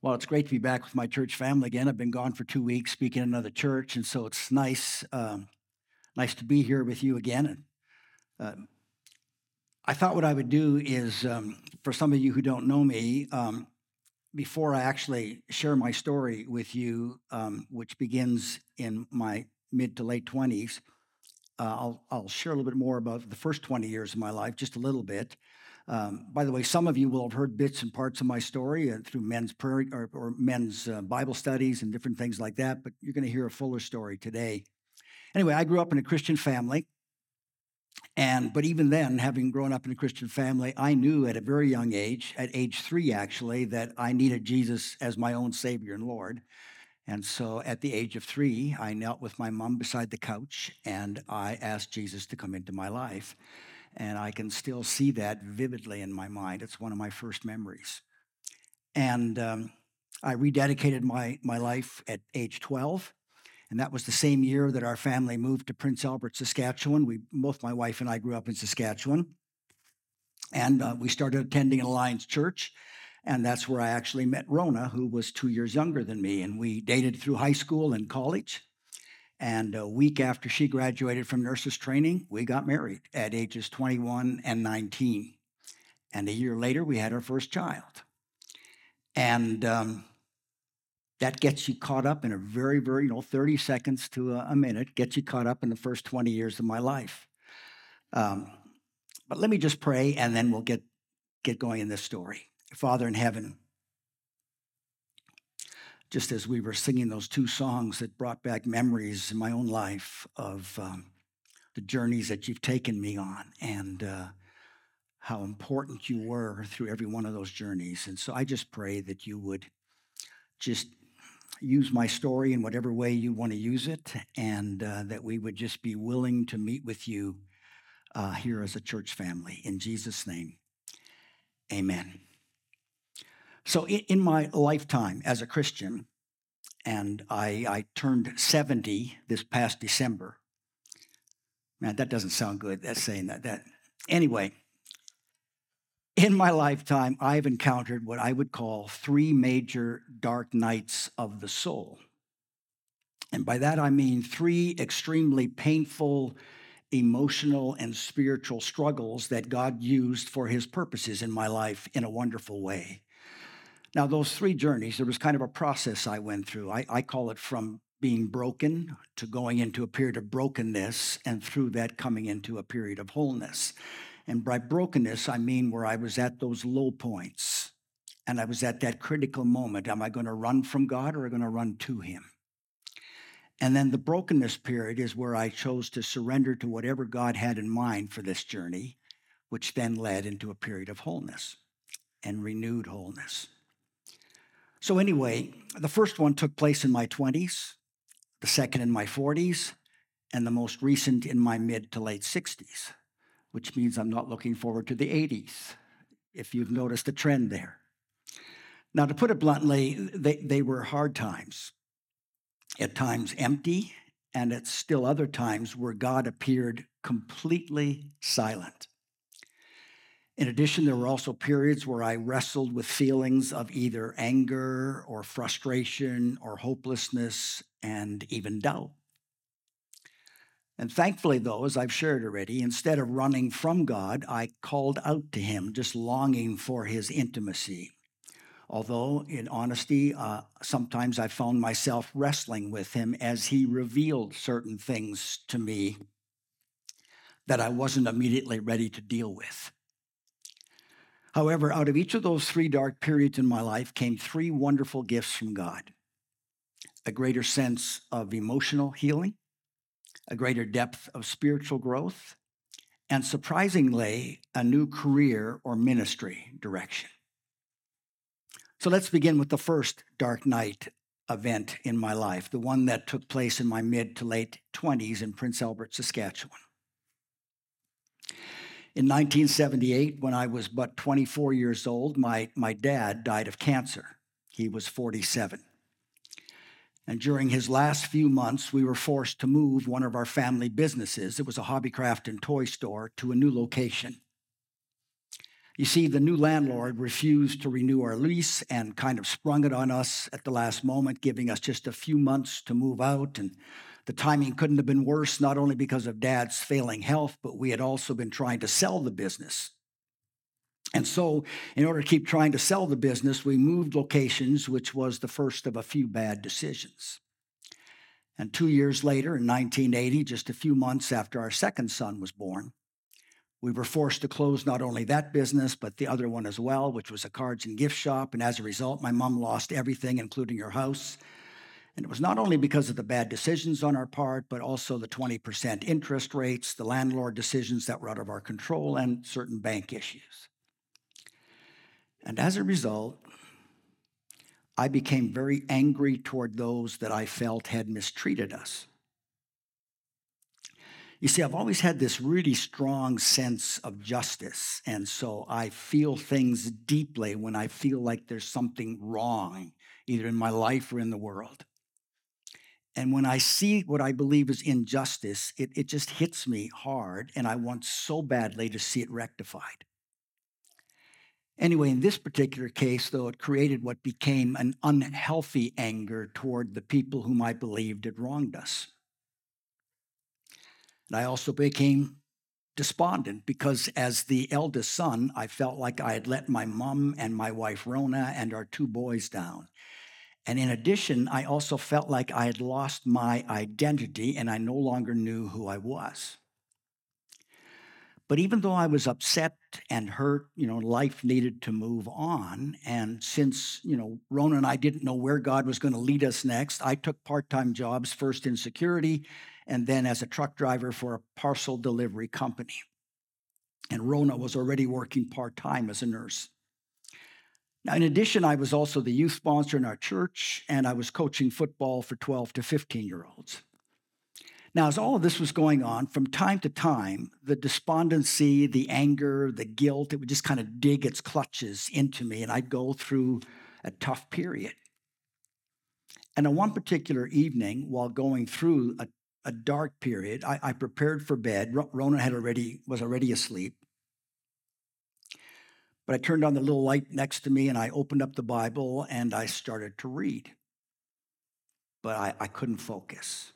Well, it's great to be back with my church family again. I've been gone for two weeks speaking in another church, and so it's nice, um, nice to be here with you again. And uh, I thought what I would do is, um, for some of you who don't know me, um, before I actually share my story with you, um, which begins in my mid to late twenties, uh, I'll, I'll share a little bit more about the first 20 years of my life, just a little bit. Um, by the way, some of you will have heard bits and parts of my story uh, through men's prayer or, or men's uh, Bible studies and different things like that, but you're going to hear a fuller story today. Anyway, I grew up in a Christian family. And but even then, having grown up in a Christian family, I knew at a very young age, at age three actually, that I needed Jesus as my own Savior and Lord. And so at the age of three, I knelt with my mom beside the couch and I asked Jesus to come into my life. And I can still see that vividly in my mind. It's one of my first memories. And um, I rededicated my, my life at age 12. And that was the same year that our family moved to Prince Albert, Saskatchewan. We, both my wife and I grew up in Saskatchewan. And uh, we started attending Alliance Church. And that's where I actually met Rona, who was two years younger than me. And we dated through high school and college. And a week after she graduated from nurses training, we got married at ages 21 and 19. And a year later, we had our first child. And um, that gets you caught up in a very, very, you know, 30 seconds to a, a minute, gets you caught up in the first 20 years of my life. Um, but let me just pray and then we'll get, get going in this story. Father in heaven, just as we were singing those two songs that brought back memories in my own life of um, the journeys that you've taken me on and uh, how important you were through every one of those journeys. And so I just pray that you would just use my story in whatever way you want to use it, and uh, that we would just be willing to meet with you uh, here as a church family. In Jesus' name, amen. So, in, my lifetime as a Christian, and I, I turned 70 this past December. Man, that doesn't sound good. That's saying that. That anyway. In my lifetime, I've encountered what I would call three major dark nights of the soul. And by that I mean three extremely painful, emotional, and spiritual struggles that God used for his purposes in my life in a wonderful way. Now, those three journeys, there was kind of a process I went through. I, I call it from being broken to going into a period of brokenness, and through that, coming into a period of wholeness. And by brokenness, I mean where I was at those low points and I was at that critical moment. Am I going to run from God or am I going to run to Him? And then the brokenness period is where I chose to surrender to whatever God had in mind for this journey, which then led into a period of wholeness and renewed wholeness. So, anyway, the first one took place in my 20s, the second in my 40s, and the most recent in my mid to late 60s, which means I'm not looking forward to the 80s, if you've noticed a trend there. Now, to put it bluntly, they, they were hard times, at times empty, and at still other times where God appeared completely silent. In addition, there were also periods where I wrestled with feelings of either anger or frustration or hopelessness and even doubt. And thankfully, though, as I've shared already, instead of running from God, I called out to Him, just longing for His intimacy. Although, in honesty, uh, sometimes I found myself wrestling with Him as He revealed certain things to me that I wasn't immediately ready to deal with. However, out of each of those three dark periods in my life came three wonderful gifts from God a greater sense of emotional healing, a greater depth of spiritual growth, and surprisingly, a new career or ministry direction. So let's begin with the first dark night event in my life, the one that took place in my mid to late 20s in Prince Albert, Saskatchewan. In 1978, when I was but 24 years old, my, my dad died of cancer. He was 47. And during his last few months, we were forced to move one of our family businesses. It was a hobbycraft and toy store to a new location. You see, the new landlord refused to renew our lease and kind of sprung it on us at the last moment, giving us just a few months to move out. And the timing couldn't have been worse, not only because of dad's failing health, but we had also been trying to sell the business. And so, in order to keep trying to sell the business, we moved locations, which was the first of a few bad decisions. And two years later, in 1980, just a few months after our second son was born, we were forced to close not only that business, but the other one as well, which was a cards and gift shop. And as a result, my mom lost everything, including her house. And it was not only because of the bad decisions on our part, but also the 20% interest rates, the landlord decisions that were out of our control, and certain bank issues. And as a result, I became very angry toward those that I felt had mistreated us. You see, I've always had this really strong sense of justice. And so I feel things deeply when I feel like there's something wrong, either in my life or in the world. And when I see what I believe is injustice, it, it just hits me hard. And I want so badly to see it rectified. Anyway, in this particular case, though, it created what became an unhealthy anger toward the people whom I believed had wronged us. And I also became despondent because, as the eldest son, I felt like I had let my mom and my wife Rona and our two boys down. And in addition, I also felt like I had lost my identity and I no longer knew who I was. But even though I was upset and hurt, you know, life needed to move on. And since, you know, Rona and I didn't know where God was going to lead us next, I took part time jobs, first in security and then as a truck driver for a parcel delivery company. And Rona was already working part time as a nurse. Now, in addition, I was also the youth sponsor in our church, and I was coaching football for 12 to 15 year olds. Now, as all of this was going on, from time to time, the despondency, the anger, the guilt, it would just kind of dig its clutches into me, and I'd go through a tough period. And on one particular evening, while going through a, a dark period, I, I prepared for bed. Rona had already was already asleep. But I turned on the little light next to me and I opened up the Bible and I started to read. But I, I couldn't focus.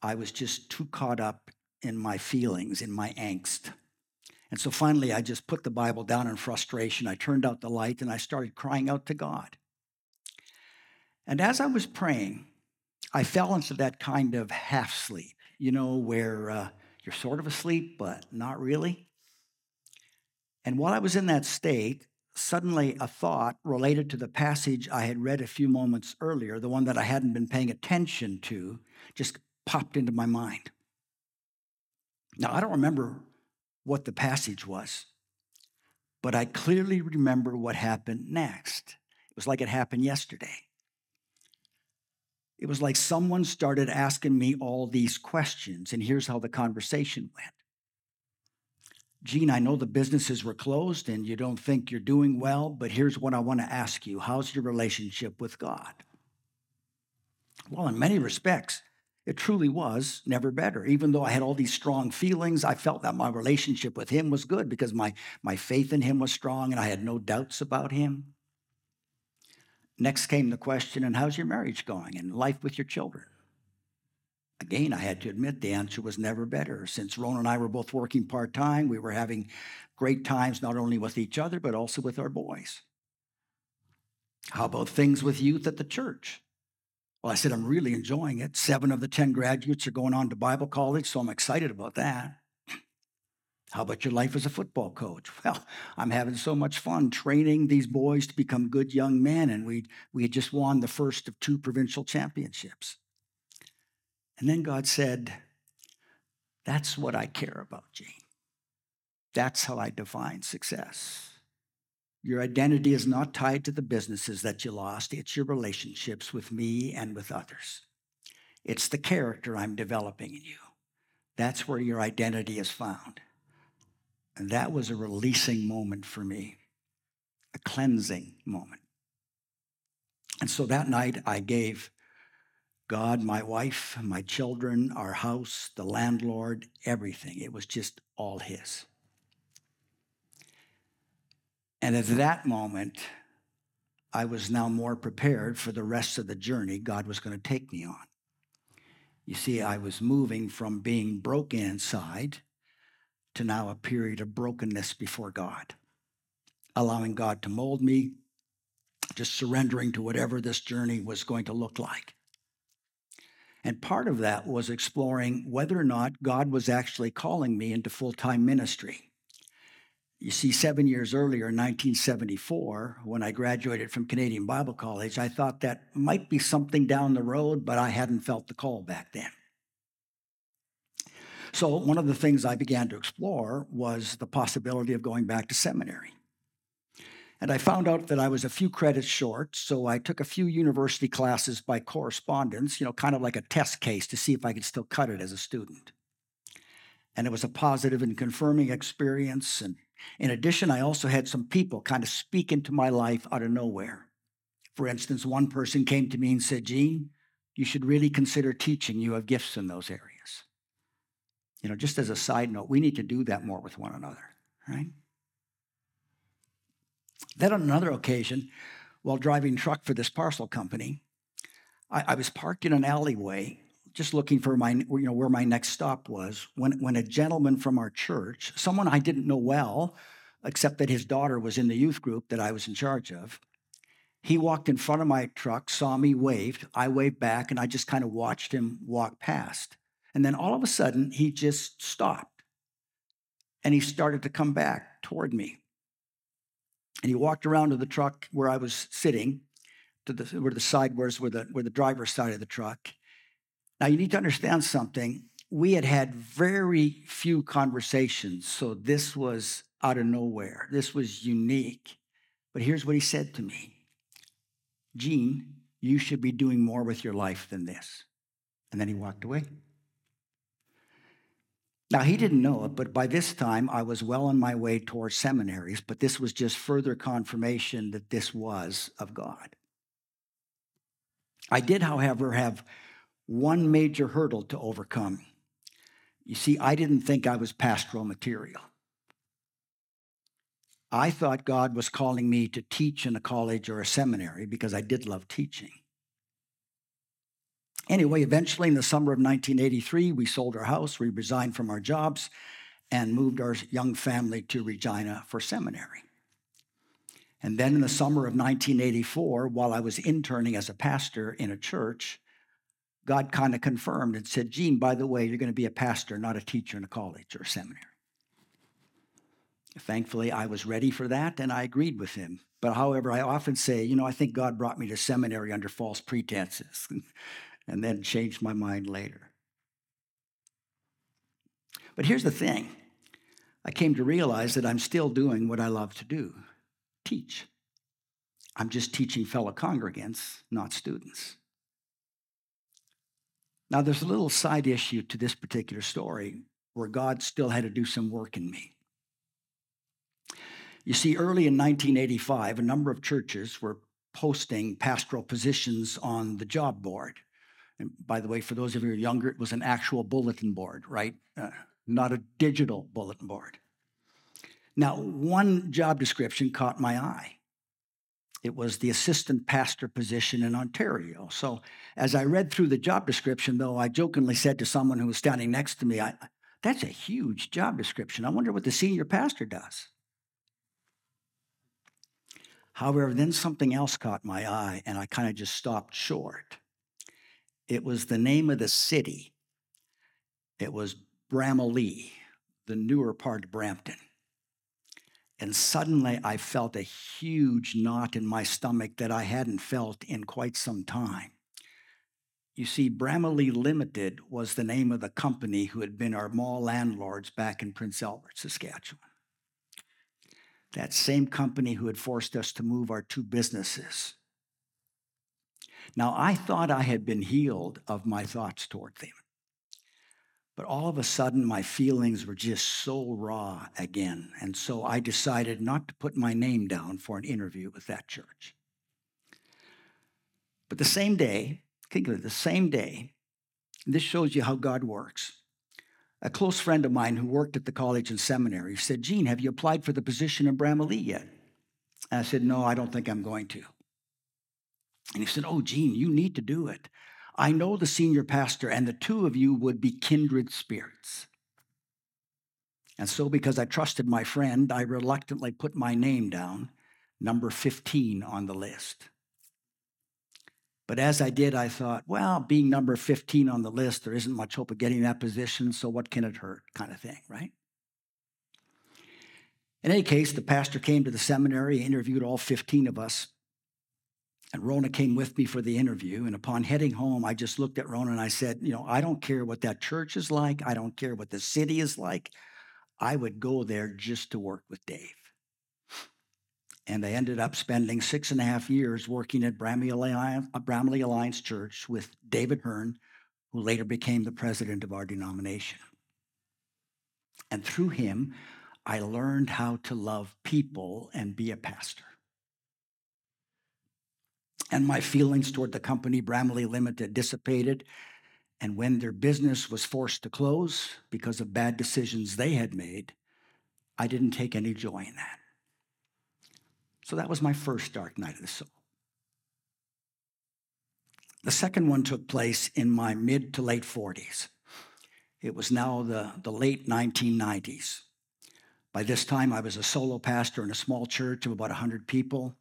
I was just too caught up in my feelings, in my angst. And so finally, I just put the Bible down in frustration. I turned out the light and I started crying out to God. And as I was praying, I fell into that kind of half sleep, you know, where uh, you're sort of asleep, but not really. And while I was in that state, suddenly a thought related to the passage I had read a few moments earlier, the one that I hadn't been paying attention to, just popped into my mind. Now, I don't remember what the passage was, but I clearly remember what happened next. It was like it happened yesterday. It was like someone started asking me all these questions, and here's how the conversation went. Gene, I know the businesses were closed and you don't think you're doing well, but here's what I want to ask you How's your relationship with God? Well, in many respects, it truly was never better. Even though I had all these strong feelings, I felt that my relationship with him was good because my, my faith in him was strong and I had no doubts about him. Next came the question, and how's your marriage going and life with your children? Again, I had to admit the answer was never better. Since Ron and I were both working part time, we were having great times not only with each other, but also with our boys. How about things with youth at the church? Well, I said, I'm really enjoying it. Seven of the 10 graduates are going on to Bible college, so I'm excited about that. How about your life as a football coach? Well, I'm having so much fun training these boys to become good young men, and we, we had just won the first of two provincial championships. And then God said, That's what I care about, Gene. That's how I define success. Your identity is not tied to the businesses that you lost, it's your relationships with me and with others. It's the character I'm developing in you. That's where your identity is found. And that was a releasing moment for me, a cleansing moment. And so that night I gave God, my wife, my children, our house, the landlord, everything. It was just all His. And at that moment, I was now more prepared for the rest of the journey God was going to take me on. You see, I was moving from being broken inside to now a period of brokenness before God, allowing God to mold me, just surrendering to whatever this journey was going to look like. And part of that was exploring whether or not God was actually calling me into full time ministry. You see, seven years earlier, in 1974, when I graduated from Canadian Bible College, I thought that might be something down the road, but I hadn't felt the call back then. So, one of the things I began to explore was the possibility of going back to seminary. And I found out that I was a few credits short, so I took a few university classes by correspondence, you know, kind of like a test case to see if I could still cut it as a student. And it was a positive and confirming experience. And in addition, I also had some people kind of speak into my life out of nowhere. For instance, one person came to me and said, Gene, you should really consider teaching. You have gifts in those areas. You know, just as a side note, we need to do that more with one another, right? Then on another occasion, while driving truck for this parcel company, I, I, was parked in an alleyway, just looking for my, you know, where my next stop was. When when a gentleman from our church, someone I didn't know well, except that his daughter was in the youth group that I was in charge of, he walked in front of my truck, saw me, waved. I waved back, and I just kind of watched him walk past. And then all of a sudden, he just stopped, and he started to come back toward me. And he walked around to the truck where I was sitting, to the where the side was, where the where the driver's side of the truck. Now you need to understand something. We had had very few conversations, so this was out of nowhere. This was unique. But here's what he said to me Gene, you should be doing more with your life than this. And then he walked away. Now, he didn't know it, but by this time I was well on my way towards seminaries, but this was just further confirmation that this was of God. I did, however, have one major hurdle to overcome. You see, I didn't think I was pastoral material. I thought God was calling me to teach in a college or a seminary because I did love teaching. Anyway, eventually in the summer of 1983, we sold our house, we resigned from our jobs, and moved our young family to Regina for seminary. And then in the summer of 1984, while I was interning as a pastor in a church, God kind of confirmed and said, Gene, by the way, you're going to be a pastor, not a teacher in a college or a seminary. Thankfully, I was ready for that and I agreed with him. But however, I often say, you know, I think God brought me to seminary under false pretenses. and then changed my mind later. But here's the thing I came to realize that I'm still doing what I love to do teach. I'm just teaching fellow congregants, not students. Now, there's a little side issue to this particular story where God still had to do some work in me. You see, early in 1985, a number of churches were posting pastoral positions on the job board. And by the way, for those of you who are younger, it was an actual bulletin board, right? Uh, not a digital bulletin board. Now, one job description caught my eye. It was the assistant pastor position in Ontario. So, as I read through the job description, though, I jokingly said to someone who was standing next to me, That's a huge job description. I wonder what the senior pastor does. However, then something else caught my eye, and I kind of just stopped short. It was the name of the city. It was Bramalea, the newer part of Brampton. And suddenly I felt a huge knot in my stomach that I hadn't felt in quite some time. You see, Bramalea Limited was the name of the company who had been our mall landlords back in Prince Albert, Saskatchewan. That same company who had forced us to move our two businesses now, I thought I had been healed of my thoughts toward them. But all of a sudden, my feelings were just so raw again. And so I decided not to put my name down for an interview with that church. But the same day, think of it, the same day, this shows you how God works. A close friend of mine who worked at the college and seminary said, Gene, have you applied for the position in Bramalea yet? And I said, No, I don't think I'm going to. And he said, Oh, Gene, you need to do it. I know the senior pastor, and the two of you would be kindred spirits. And so, because I trusted my friend, I reluctantly put my name down, number 15 on the list. But as I did, I thought, well, being number 15 on the list, there isn't much hope of getting that position, so what can it hurt, kind of thing, right? In any case, the pastor came to the seminary, interviewed all 15 of us, and Rona came with me for the interview. And upon heading home, I just looked at Rona and I said, You know, I don't care what that church is like. I don't care what the city is like. I would go there just to work with Dave. And I ended up spending six and a half years working at Bramalea Alliance, uh, Bramalea Alliance Church with David Hearn, who later became the president of our denomination. And through him, I learned how to love people and be a pastor. And my feelings toward the company Bramalea Limited dissipated and when their business was forced to close because of bad decisions they had made, I didn't take any joy in that. So that was my first dark night of the soul. The second one took place in my mid to late 40s. It was now the, the late 1990s. By this time, I was a solo pastor in a small church of about 100 people.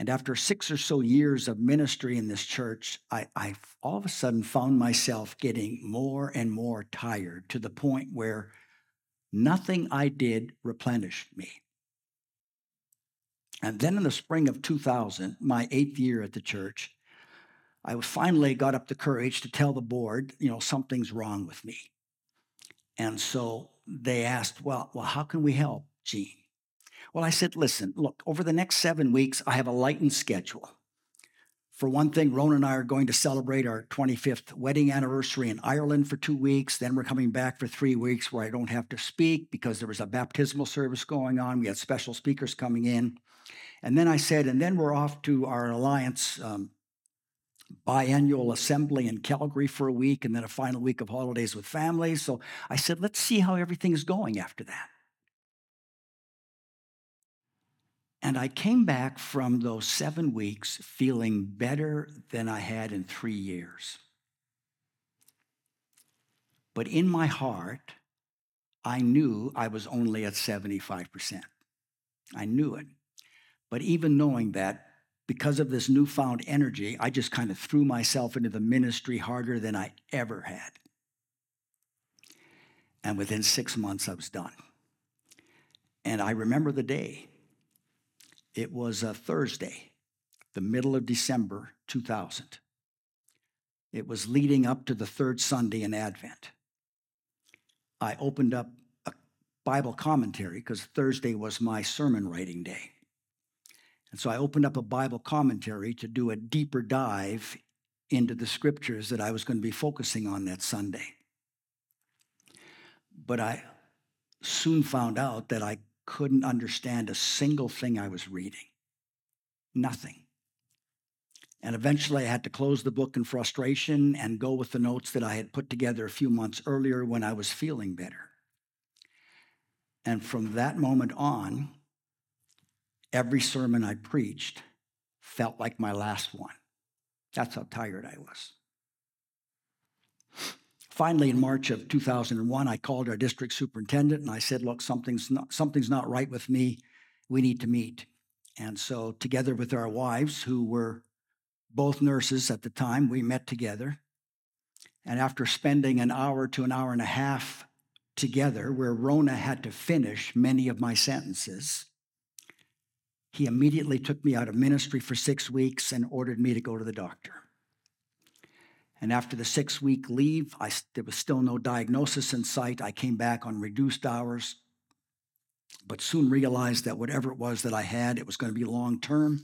And after six or so years of ministry in this church, I, I all of a sudden found myself getting more and more tired to the point where nothing I did replenished me. And then in the spring of 2000, my eighth year at the church, I finally got up the courage to tell the board, you know, something's wrong with me. And so they asked, well, well, how can we help, Gene? Well, I said, listen, look, over the next seven weeks, I have a lightened schedule. For one thing, Rona and I are going to celebrate our 25th wedding anniversary in Ireland for two weeks. Then we're coming back for three weeks where I don't have to speak because there was a baptismal service going on. We had special speakers coming in. And then I said, and then we're off to our Alliance um, biannual assembly in Calgary for a week and then a final week of holidays with families. So I said, let's see how everything is going after that. And I came back from those seven weeks feeling better than I had in three years. But in my heart, I knew I was only at 75%. I knew it. But even knowing that, because of this newfound energy, I just kind of threw myself into the ministry harder than I ever had. And within six months, I was done. And I remember the day it was a Thursday, the middle of December 2000. It was leading up to the third Sunday in Advent. I opened up a Bible commentary because Thursday was my sermon writing day. And so I opened up a Bible commentary to do a deeper dive into the scriptures that I was going to be focusing on that Sunday. But I soon found out that I couldn't understand a single thing I was reading. Nothing. And eventually I had to close the book in frustration and go with the notes that I had put together a few months earlier when I was feeling better. And from that moment on, every sermon I preached felt like my last one. That's how tired I was. Finally, in March of 2001, I called our district superintendent and I said, Look, something's not, something's not right with me. We need to meet. And so, together with our wives, who were both nurses at the time, we met together. And after spending an hour to an hour and a half together, where Rona had to finish many of my sentences, he immediately took me out of ministry for six weeks and ordered me to go to the doctor. And after the six week leave, I, there was still no diagnosis in sight. I came back on reduced hours, but soon realized that whatever it was that I had, it was going to be long term.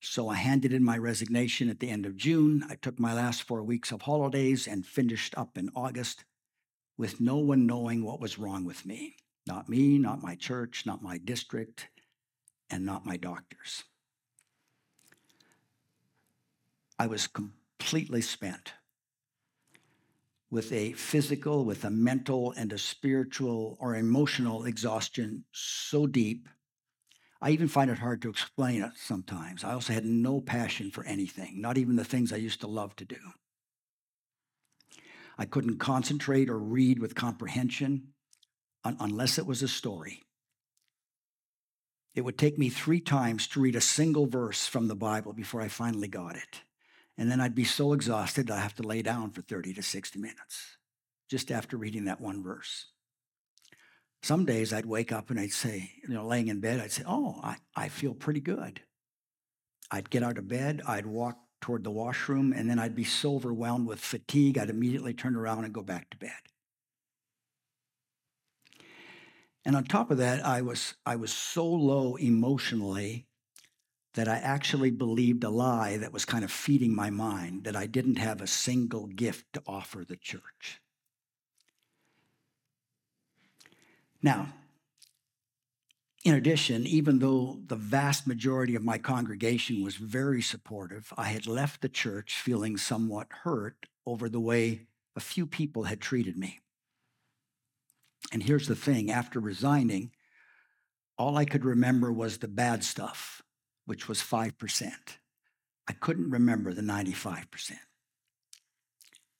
So I handed in my resignation at the end of June. I took my last four weeks of holidays and finished up in August with no one knowing what was wrong with me. Not me, not my church, not my district, and not my doctors. I was completely spent with a physical, with a mental, and a spiritual or emotional exhaustion so deep, I even find it hard to explain it sometimes. I also had no passion for anything, not even the things I used to love to do. I couldn't concentrate or read with comprehension un- unless it was a story. It would take me three times to read a single verse from the Bible before I finally got it. And then I'd be so exhausted I have to lay down for 30 to 60 minutes just after reading that one verse. Some days I'd wake up and I'd say, you know, laying in bed, I'd say, Oh, I, I feel pretty good. I'd get out of bed, I'd walk toward the washroom, and then I'd be so overwhelmed with fatigue, I'd immediately turn around and go back to bed. And on top of that, I was, I was so low emotionally that I actually believed a lie that was kind of feeding my mind that I didn't have a single gift to offer the church. Now, in addition, even though the vast majority of my congregation was very supportive, I had left the church feeling somewhat hurt over the way a few people had treated me. And here's the thing after resigning, all I could remember was the bad stuff, which was 5%. I couldn't remember the 95%.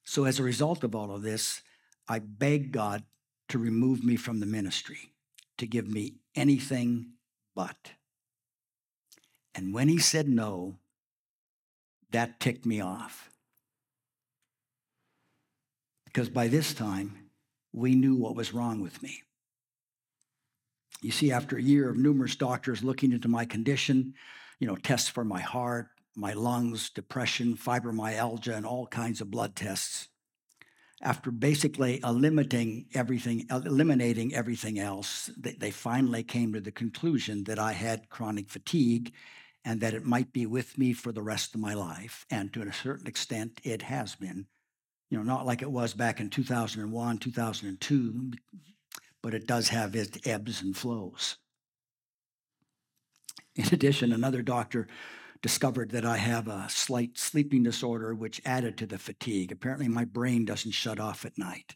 So, as a result of all of this, I begged God to remove me from the ministry, to give me anything but. And when he said no, that ticked me off. Because by this time, we knew what was wrong with me. You see, after a year of numerous doctors looking into my condition, you know, tests for my heart, my lungs, depression, fibromyalgia, and all kinds of blood tests, after basically eliminating everything, eliminating everything else, they finally came to the conclusion that I had chronic fatigue and that it might be with me for the rest of my life. And to a certain extent, it has been you know, not like it was back in 2001, 2002, but it does have its ebbs and flows. In addition, another doctor discovered that I have a slight sleeping disorder, which added to the fatigue. Apparently, my brain doesn't shut off at night.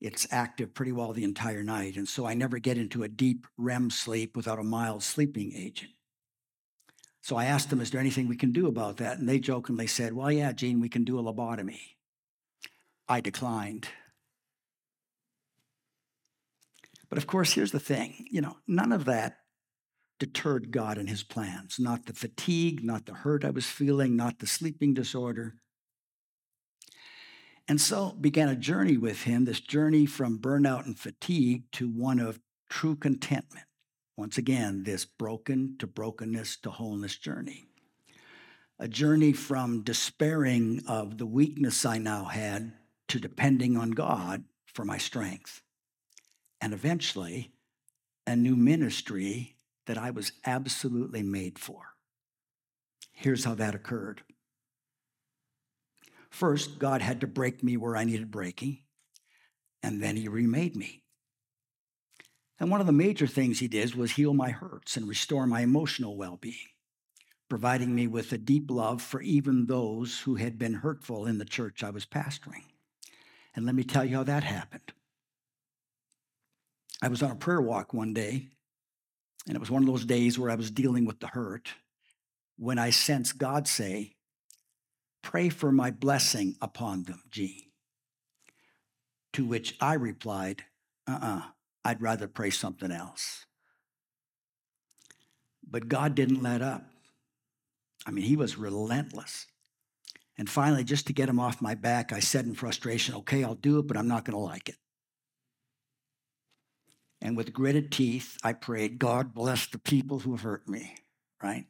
It's active pretty well the entire night. And so I never get into a deep REM sleep without a mild sleeping agent. So I asked them, Is there anything we can do about that? And they jokingly said, Well, yeah, Gene, we can do a lobotomy. I declined. But of course, here's the thing you know, none of that deterred God and his plans. Not the fatigue, not the hurt I was feeling, not the sleeping disorder. And so began a journey with him, this journey from burnout and fatigue to one of true contentment. Once again, this broken to brokenness to wholeness journey. A journey from despairing of the weakness I now had to depending on God for my strength. And eventually, a new ministry that I was absolutely made for. Here's how that occurred. First, God had to break me where I needed breaking, and then He remade me. And one of the major things He did was heal my hurts and restore my emotional well being, providing me with a deep love for even those who had been hurtful in the church I was pastoring. And let me tell you how that happened. I was on a prayer walk one day, and it was one of those days where I was dealing with the hurt when I sensed God say, Pray for my blessing upon them, G. To which I replied, Uh uh-uh, uh, i would rather pray something else. But God didn't let up. I mean, he was relentless. And finally, just to get him off my back, I said in frustration, okay, I'll do it, but I'm not going to like it. And with gritted teeth, I prayed, God bless the people who hurt me, right?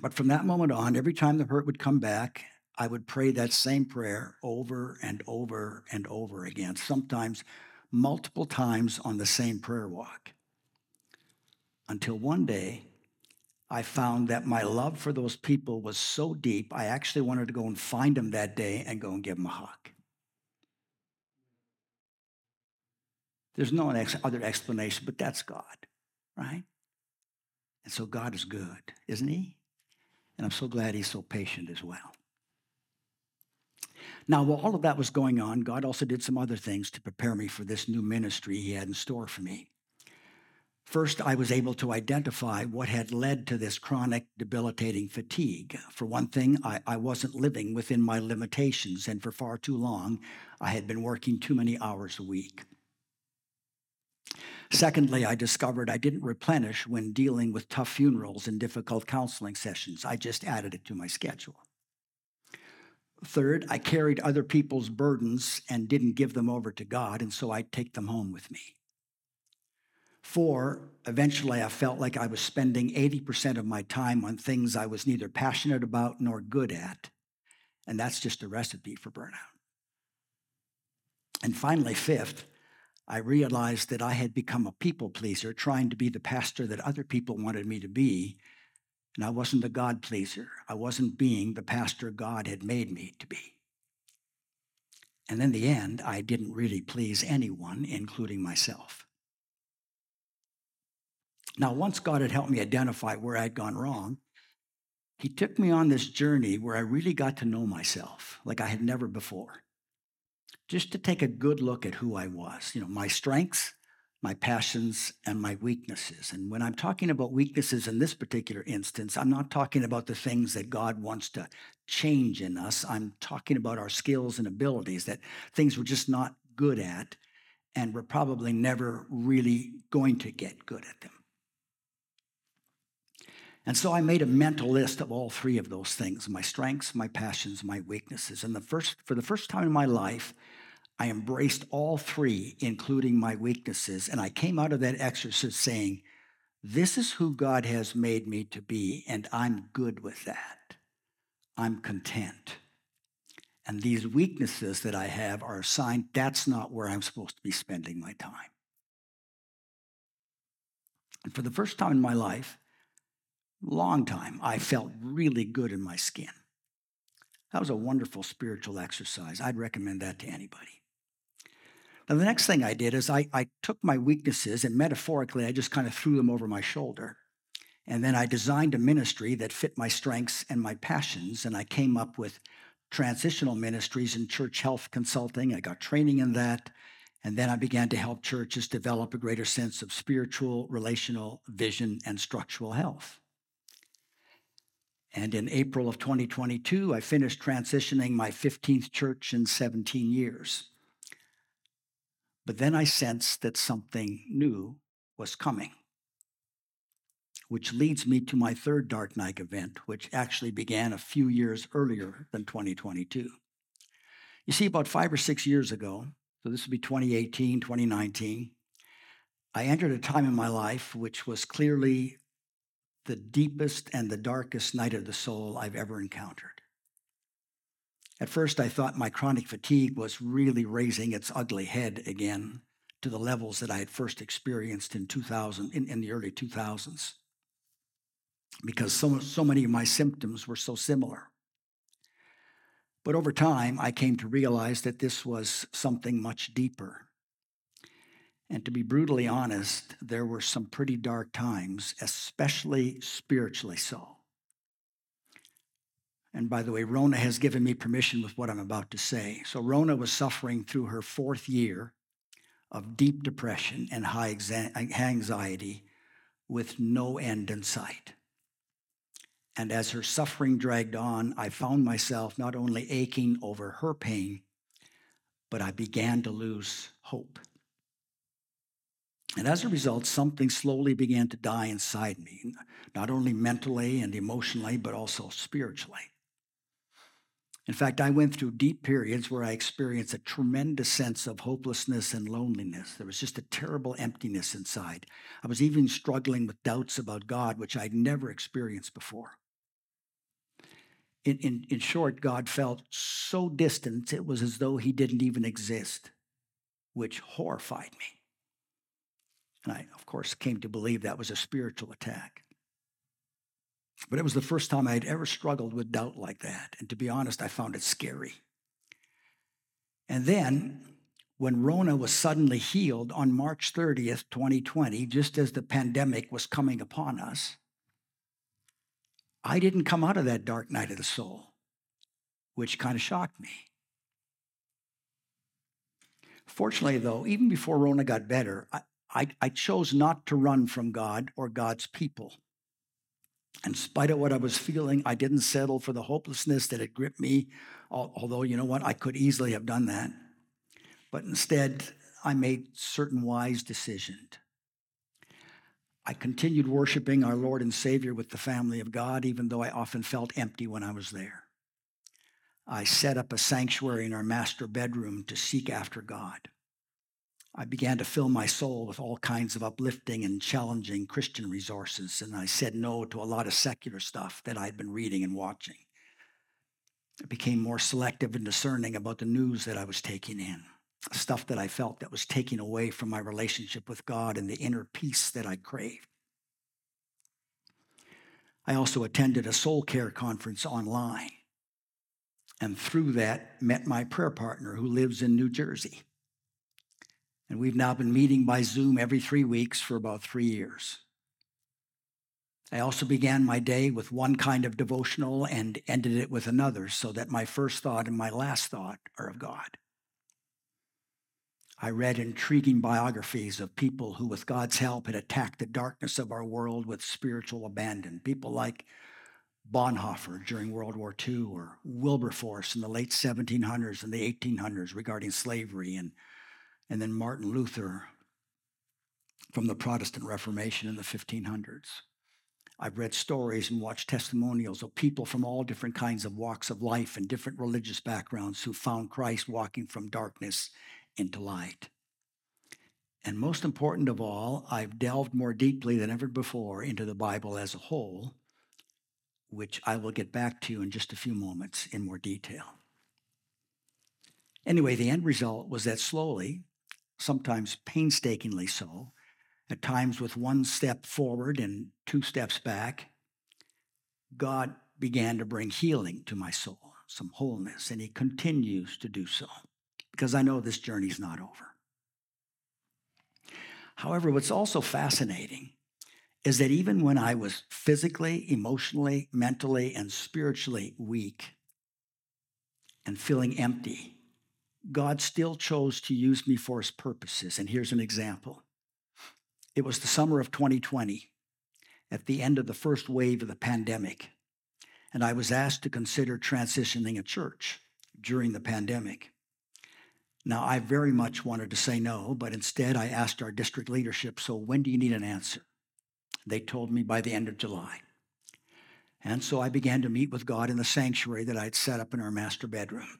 But from that moment on, every time the hurt would come back, I would pray that same prayer over and over and over again, sometimes multiple times on the same prayer walk. Until one day, I found that my love for those people was so deep, I actually wanted to go and find them that day and go and give them a hug. There's no other explanation, but that's God, right? And so God is good, isn't he? And I'm so glad he's so patient as well. Now, while all of that was going on, God also did some other things to prepare me for this new ministry he had in store for me. First, I was able to identify what had led to this chronic debilitating fatigue. For one thing, I, I, wasn't living within my limitations, and for far too long, I had been working too many hours a week. Secondly, I discovered I didn't replenish when dealing with tough funerals and difficult counseling sessions. I just added it to my schedule. Third, I carried other people's burdens and didn't give them over to God, and so I'd take them home with me. Four, eventually I felt like I was spending 80% of my time on things I was neither passionate about nor good at, and that's just a recipe for burnout. And finally, fifth, I realized that I had become a people pleaser, trying to be the pastor that other people wanted me to be. And I wasn't a God pleaser. I wasn't being the pastor God had made me to be. And in the end, I didn't really please anyone, including myself. Now, once God had helped me identify where I'd gone wrong, He took me on this journey where I really got to know myself like I had never before just to take a good look at who I was, you know, my strengths, my passions, and my weaknesses. And when I'm talking about weaknesses in this particular instance, I'm not talking about the things that God wants to change in us. I'm talking about our skills and abilities, that things we're just not good at, and we're probably never really going to get good at them. And so I made a mental list of all three of those things my strengths, my passions, my weaknesses. And the first, for the first time in my life, I embraced all three, including my weaknesses. And I came out of that exercise saying, This is who God has made me to be, and I'm good with that. I'm content. And these weaknesses that I have are assigned, that's not where I'm supposed to be spending my time. And for the first time in my life, long time, I felt really good in my skin. That was a wonderful spiritual exercise. I'd recommend that to anybody. Now, the next thing I did is I, I took my weaknesses and metaphorically, I just kind of threw them over my shoulder. And then I designed a ministry that fit my strengths and my passions. And I came up with transitional ministries and church health consulting. I got training in that. And then I began to help churches develop a greater sense of spiritual, relational vision, and structural health. And in April of 2022, I finished transitioning my 15th church in 17 years. But then I sensed that something new was coming, which leads me to my third Dark Night event, which actually began a few years earlier than 2022. You see, about five or six years ago, so this would be 2018, 2019, I entered a time in my life which was clearly the deepest and the darkest night of the soul I've ever encountered. At first, I thought my chronic fatigue was really raising its ugly head again to the levels that I had first experienced in 2000, in, in the early 2000s, because so, so many of my symptoms were so similar. But over time, I came to realize that this was something much deeper. And to be brutally honest, there were some pretty dark times, especially spiritually so. And by the way, Rona has given me permission with what I'm about to say. So Rona was suffering through her fourth year of deep depression and high anxiety with no end in sight. And as her suffering dragged on, I found myself not only aching over her pain, but I began to lose hope. And as a result, something slowly began to die inside me, not only mentally and emotionally, but also spiritually. In fact, I went through deep periods where I experienced a tremendous sense of hopelessness and loneliness. There was just a terrible emptiness inside. I was even struggling with doubts about God, which I'd never experienced before. In, in, in short, God felt so distant, it was as though he didn't even exist, which horrified me. And I, of course, came to believe that was a spiritual attack. But it was the first time I had ever struggled with doubt like that. And to be honest, I found it scary. And then, when Rona was suddenly healed on March 30th, 2020, just as the pandemic was coming upon us, I didn't come out of that dark night of the soul, which kind of shocked me. Fortunately, though, even before Rona got better, I, I, I chose not to run from God or God's people. In spite of what I was feeling, I didn't settle for the hopelessness that had gripped me, although, you know what, I could easily have done that. But instead, I made certain wise decisions. I continued worshiping our Lord and Savior with the family of God, even though I often felt empty when I was there. I set up a sanctuary in our master bedroom to seek after God. I began to fill my soul with all kinds of uplifting and challenging Christian resources, and I said no to a lot of secular stuff that I'd been reading and watching. I became more selective and discerning about the news that I was taking in, stuff that I felt that was taking away from my relationship with God and the inner peace that I craved. I also attended a soul care conference online, and through that, met my prayer partner who lives in New Jersey. And we've now been meeting by Zoom every three weeks for about three years. I also began my day with one kind of devotional and ended it with another so that my first thought and my last thought are of God. I read intriguing biographies of people who, with God's help, had attacked the darkness of our world with spiritual abandon. People like Bonhoeffer during World War II, or Wilberforce in the late 1700s and the 1800s regarding slavery, and and then Martin Luther from the Protestant Reformation in the 1500s. I've read stories and watched testimonials of people from all different kinds of walks of life and different religious backgrounds who found Christ walking from darkness into light. And most important of all, I've delved more deeply than ever before into the Bible as a whole, which I will get back to in just a few moments in more detail. Anyway, the end result was that slowly, sometimes painstakingly so, at times with one step forward and two steps back, God began to bring healing to my soul, some wholeness, and He continues to do so because I know this journey's not over. However, what's also fascinating is that even when I was physically, emotionally, mentally, and spiritually weak and feeling empty, God still chose to use me for his purposes. And here's an example it was the summer of 2020, at the end of the first wave of the pandemic, and I was asked to consider transitioning a church during the pandemic. Now, I very much wanted to say no, but instead I asked our district leadership, So when do you need an answer? They told me by the end of July. And so I began to meet with God in the sanctuary that I'd set up in our master bedroom.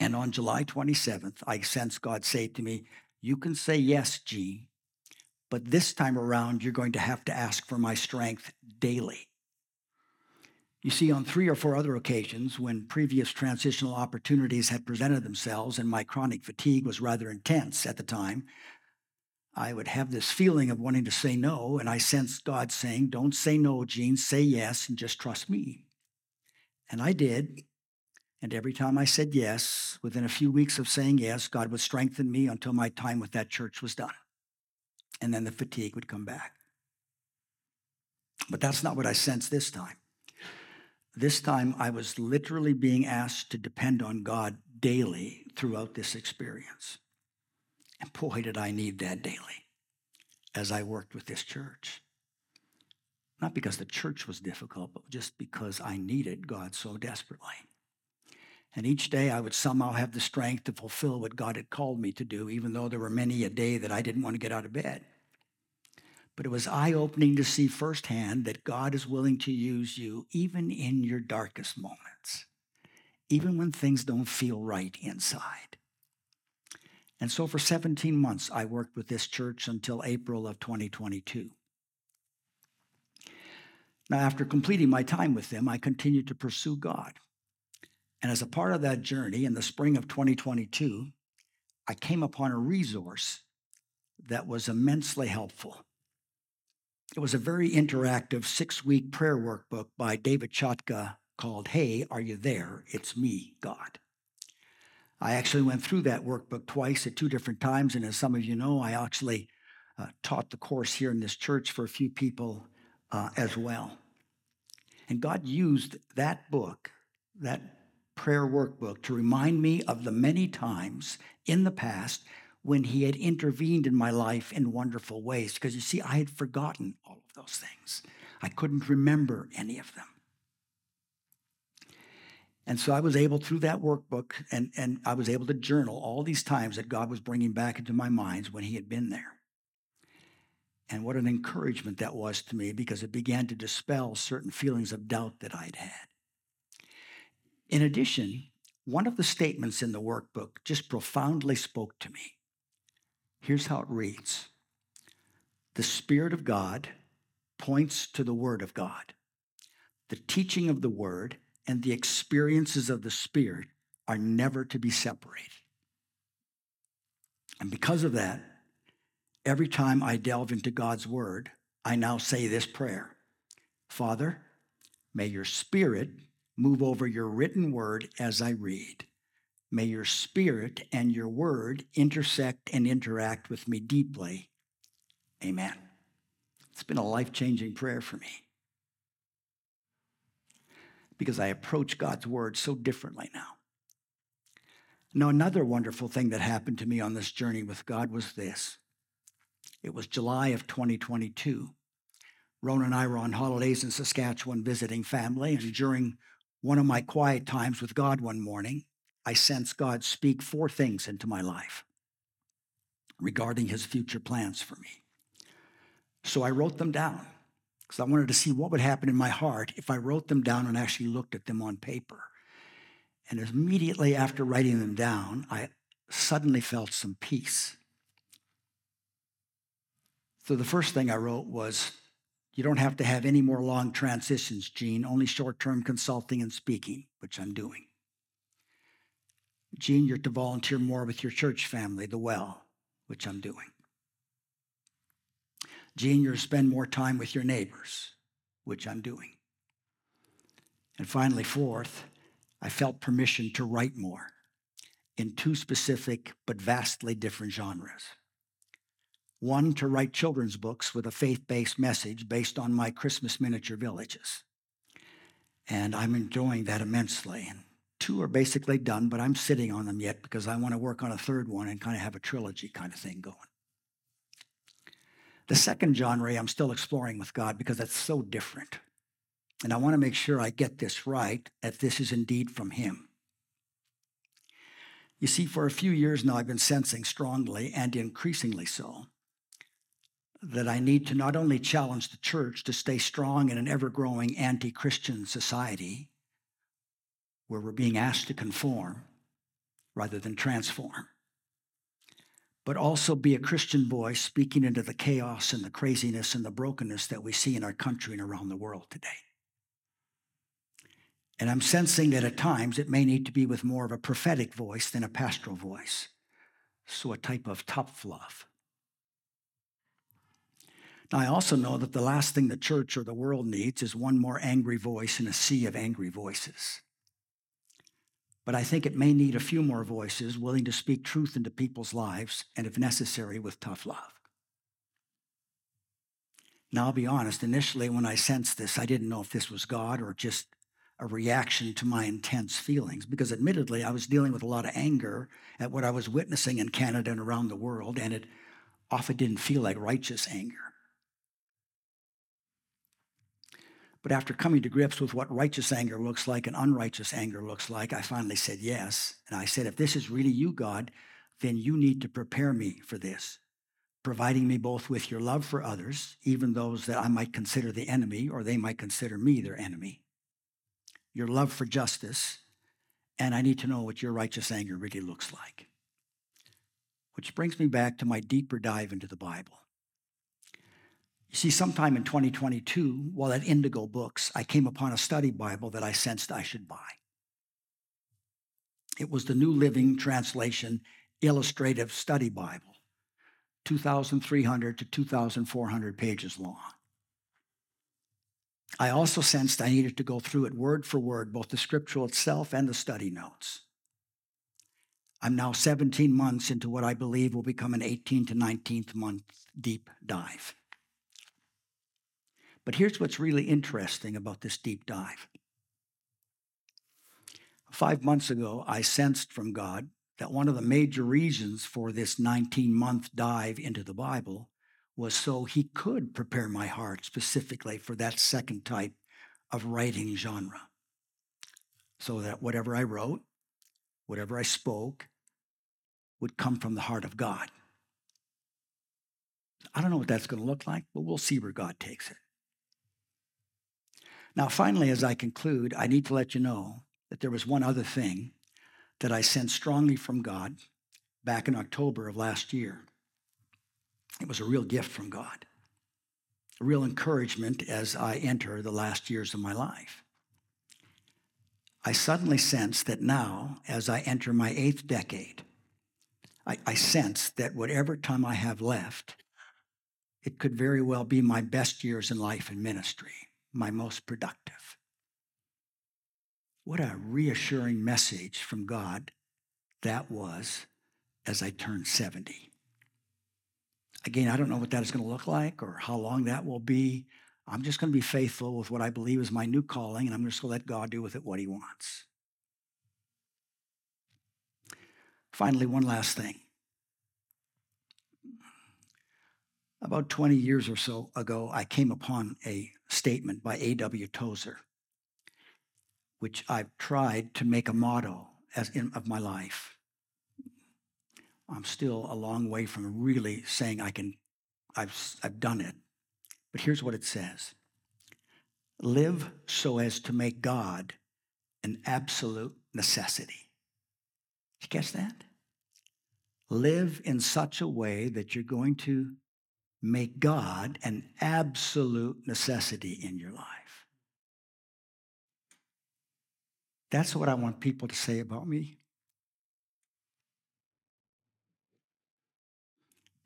And on July 27th, I sensed God say to me, You can say yes, Gene, but this time around, you're going to have to ask for my strength daily. You see, on three or four other occasions, when previous transitional opportunities had presented themselves and my chronic fatigue was rather intense at the time, I would have this feeling of wanting to say no, and I sensed God saying, Don't say no, Gene, say yes, and just trust me. And I did, and every time I said yes, within a few weeks of saying yes, God would strengthen me until my time with that church was done. And then the fatigue would come back. But that's not what I sensed this time. This time, I was literally being asked to depend on God daily throughout this experience. And boy, did I need that daily as I worked with this church. Not because the church was difficult, but just because I needed God so desperately. And each day I would somehow have the strength to fulfill what God had called me to do, even though there were many a day that I didn't want to get out of bed. But it was eye opening to see firsthand that God is willing to use you even in your darkest moments, even when things don't feel right inside. And so for 17 months, I worked with this church until April of 2022. Now, after completing my time with them, I continued to pursue God. And as a part of that journey in the spring of 2022, I came upon a resource that was immensely helpful. It was a very interactive six week prayer workbook by David Chotka called Hey, Are You There? It's Me, God. I actually went through that workbook twice at two different times. And as some of you know, I actually uh, taught the course here in this church for a few people uh, as well. And God used that book, that prayer workbook to remind me of the many times in the past when he had intervened in my life in wonderful ways. Because you see, I had forgotten all of those things, I couldn't remember any of them. And so I was able, through that workbook, and, and I was able to journal all these times that God was bringing back into my minds when He had been there. And what an encouragement that was to me because it began to dispel certain feelings of doubt that I'd had. In addition, one of the statements in the workbook just profoundly spoke to me. Here's how it reads The Spirit of God points to the Word of God. The teaching of the Word and the experiences of the Spirit are never to be separated. And because of that, every time I delve into God's Word, I now say this prayer Father, may your Spirit move over your written word as I read. May your spirit and your word intersect and interact with me deeply. Amen. It's been a life changing prayer for me because I approach God's word so differently now. Now, another wonderful thing that happened to me on this journey with God was this. It was July of 2022. Ron and I were on holidays in Saskatchewan visiting family, and during one of my quiet times with God one morning, I sensed God speak four things into my life regarding his future plans for me. So I wrote them down because I wanted to see what would happen in my heart if I wrote them down and actually looked at them on paper. And immediately after writing them down, I suddenly felt some peace. So the first thing I wrote was you don't have to have any more long transitions, Gene, only short term consulting and speaking, which I'm doing. Gene, you're to volunteer more with your church family, the well, which I'm doing. Gene, you're to spend more time with your neighbors, which I'm doing. And finally, fourth, I felt permission to write more in two specific but vastly different genres one to write children's books with a faith based message based on my Christmas miniature villages. And I'm enjoying that immensely. And two are basically done, but I'm sitting on them yet because I want to work on a third one and kind of have a trilogy kind of thing going. The second genre I'm still exploring with God because that's so different. And I want to make sure I get this right, that this is indeed from Him. You see, for a few years now, I've been sensing strongly and increasingly so that I need to not only challenge the church to stay strong in an ever growing anti Christian society where we're being asked to conform rather than transform, but also be a Christian voice speaking into the chaos and the craziness and the brokenness that we see in our country and around the world today. And I'm sensing that at times it may need to be with more of a prophetic voice than a pastoral voice. So, a type of top love. I also know that the last thing the church or the world needs is one more angry voice in a sea of angry voices. But I think it may need a few more voices willing to speak truth into people's lives and, if necessary, with tough love. Now, I'll be honest, initially when I sensed this, I didn't know if this was God or just a reaction to my intense feelings, because admittedly, I was dealing with a lot of anger at what I was witnessing in Canada and around the world, and it often didn't feel like righteous anger. But after coming to grips with what righteous anger looks like and unrighteous anger looks like, I finally said yes. And I said, if this is really you, God, then you need to prepare me for this, providing me both with your love for others, even those that I might consider the enemy or they might consider me their enemy, your love for justice, and I need to know what your righteous anger really looks like. Which brings me back to my deeper dive into the Bible. You see, sometime in 2022, while at Indigo Books, I came upon a study Bible that I sensed I should buy. It was the New Living Translation Illustrated Study Bible, 2,300 to 2,400 pages long. I also sensed I needed to go through it word for word, both the scriptural itself and the study notes. I'm now 17 months into what I believe will become an 18 to 19th month deep dive. But here's what's really interesting about this deep dive. Five months ago, I sensed from God that one of the major reasons for this 19 month dive into the Bible was so he could prepare my heart specifically for that second type of writing genre. So that whatever I wrote, whatever I spoke, would come from the heart of God. I don't know what that's going to look like, but we'll see where God takes it. Now, finally, as I conclude, I need to let you know that there was one other thing that I sensed strongly from God back in October of last year. It was a real gift from God, a real encouragement as I enter the last years of my life. I suddenly sense that now, as I enter my eighth decade, I, I sense that whatever time I have left, it could very well be my best years in life and ministry, my most productive. What a reassuring message from God that was as I turned 70. Again, I don't know what that is going to look like or how long that will be. I'm just going to be faithful with what I believe is my new calling, and I'm just going to let God do with it what He wants. Finally, one last thing. About 20 years or so ago, I came upon a statement by A.W. Tozer, which I've tried to make a motto in, of my life. I'm still a long way from really saying I can, I've, I've done it. But here's what it says Live so as to make God an absolute necessity. Did you catch that? Live in such a way that you're going to make God an absolute necessity in your life. That's what I want people to say about me.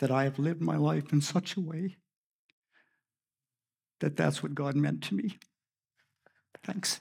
That I have lived my life in such a way that that's what God meant to me. Thanks.